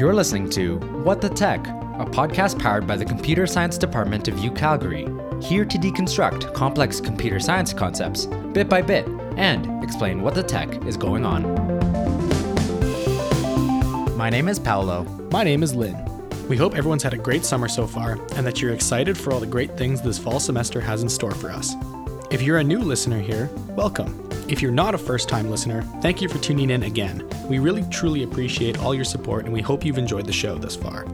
You're listening to What the Tech, a podcast powered by the Computer Science Department of U Calgary, here to deconstruct complex computer science concepts bit by bit and explain what the tech is going on. My name is Paolo. My name is Lynn. We hope everyone's had a great summer so far and that you're excited for all the great things this fall semester has in store for us. If you're a new listener here, welcome. If you're not a first time listener, thank you for tuning in again. We really truly appreciate all your support and we hope you've enjoyed the show thus far.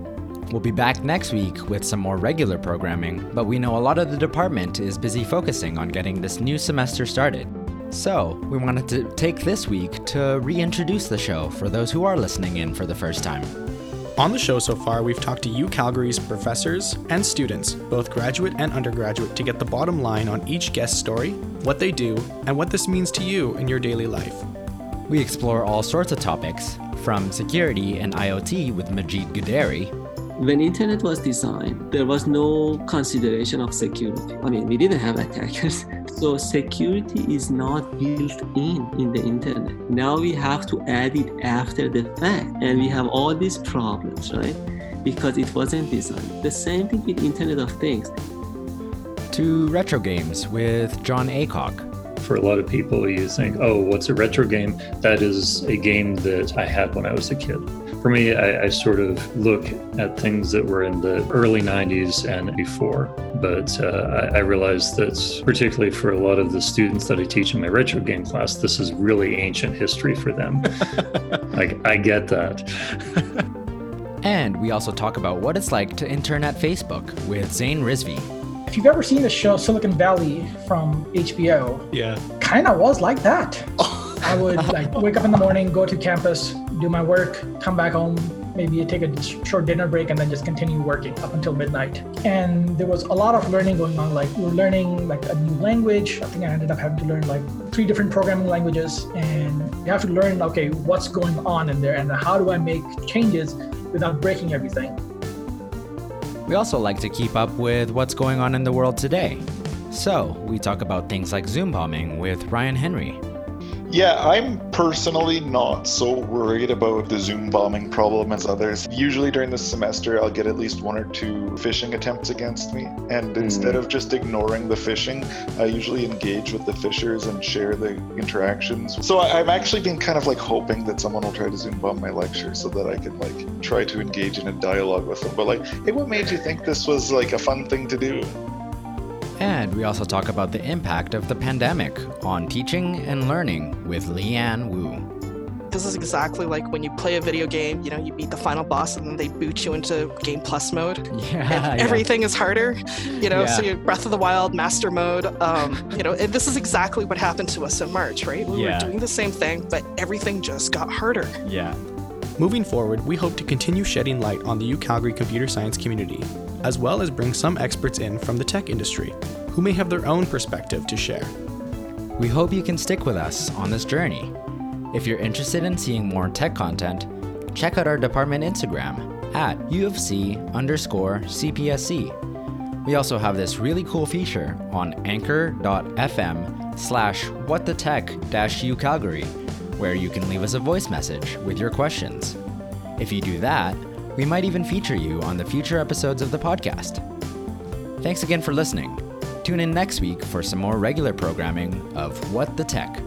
We'll be back next week with some more regular programming, but we know a lot of the department is busy focusing on getting this new semester started. So, we wanted to take this week to reintroduce the show for those who are listening in for the first time. On the show so far, we've talked to U Calgary's professors and students, both graduate and undergraduate, to get the bottom line on each guest story, what they do, and what this means to you in your daily life. We explore all sorts of topics, from security and IoT with Majid Ghaderi. When internet was designed, there was no consideration of security. I mean, we didn't have attackers. So security is not built in in the internet. Now we have to add it after the fact, and we have all these problems, right? Because it wasn't designed. The same thing with Internet of Things. To retro games with John Aycock. For a lot of people, you think, oh, what's a retro game? That is a game that I had when I was a kid. For me, I, I sort of look at things that were in the early 90s and before. But uh, I, I realize that, particularly for a lot of the students that I teach in my retro game class, this is really ancient history for them. like, I get that. And we also talk about what it's like to intern at Facebook with Zane Rizvi. If you've ever seen the show Silicon Valley from HBO, Yeah. kind of was like that. I would like wake up in the morning, go to campus, do my work, come back home, maybe take a short dinner break, and then just continue working up until midnight. And there was a lot of learning going on. Like we were learning like a new language. I think I ended up having to learn like three different programming languages, and you have to learn okay what's going on in there and how do I make changes without breaking everything. We also like to keep up with what's going on in the world today. So, we talk about things like Zoom bombing with Ryan Henry. Yeah, I'm personally not so worried about the Zoom bombing problem as others. Usually during the semester, I'll get at least one or two phishing attempts against me. And hmm. instead of just ignoring the phishing, I usually engage with the phishers and share the interactions. So I- I've actually been kind of like hoping that someone will try to Zoom bomb my lecture so that I can like try to engage in a dialogue with them. But like, hey, what made you think this was like a fun thing to do? And we also talk about the impact of the pandemic on teaching and learning with Leanne Wu. This is exactly like when you play a video game, you know, you beat the final boss and then they boot you into Game Plus mode. Yeah, and everything is harder, you know. So Yeah. you Breath of the Wild Master Mode, um, you know, and this is exactly what happened to us in March, right? We Yeah. were doing the same thing, but everything just got harder. Yeah. Moving forward, we hope to continue shedding light on the U Calgary computer science community, as well as bring some experts in from the tech industry who may have their own perspective to share. We hope you can stick with us on this journey. If you're interested in seeing more tech content, check out our department Instagram at UFC underscore CPSC. We also have this really cool feature on anchor.fm slash whatthetech dash U Calgary, where you can leave us a voice message with your questions. If you do that, we might even feature you on the future episodes of the podcast. Thanks again for listening. Tune in next week for some more regular programming of What the Tech.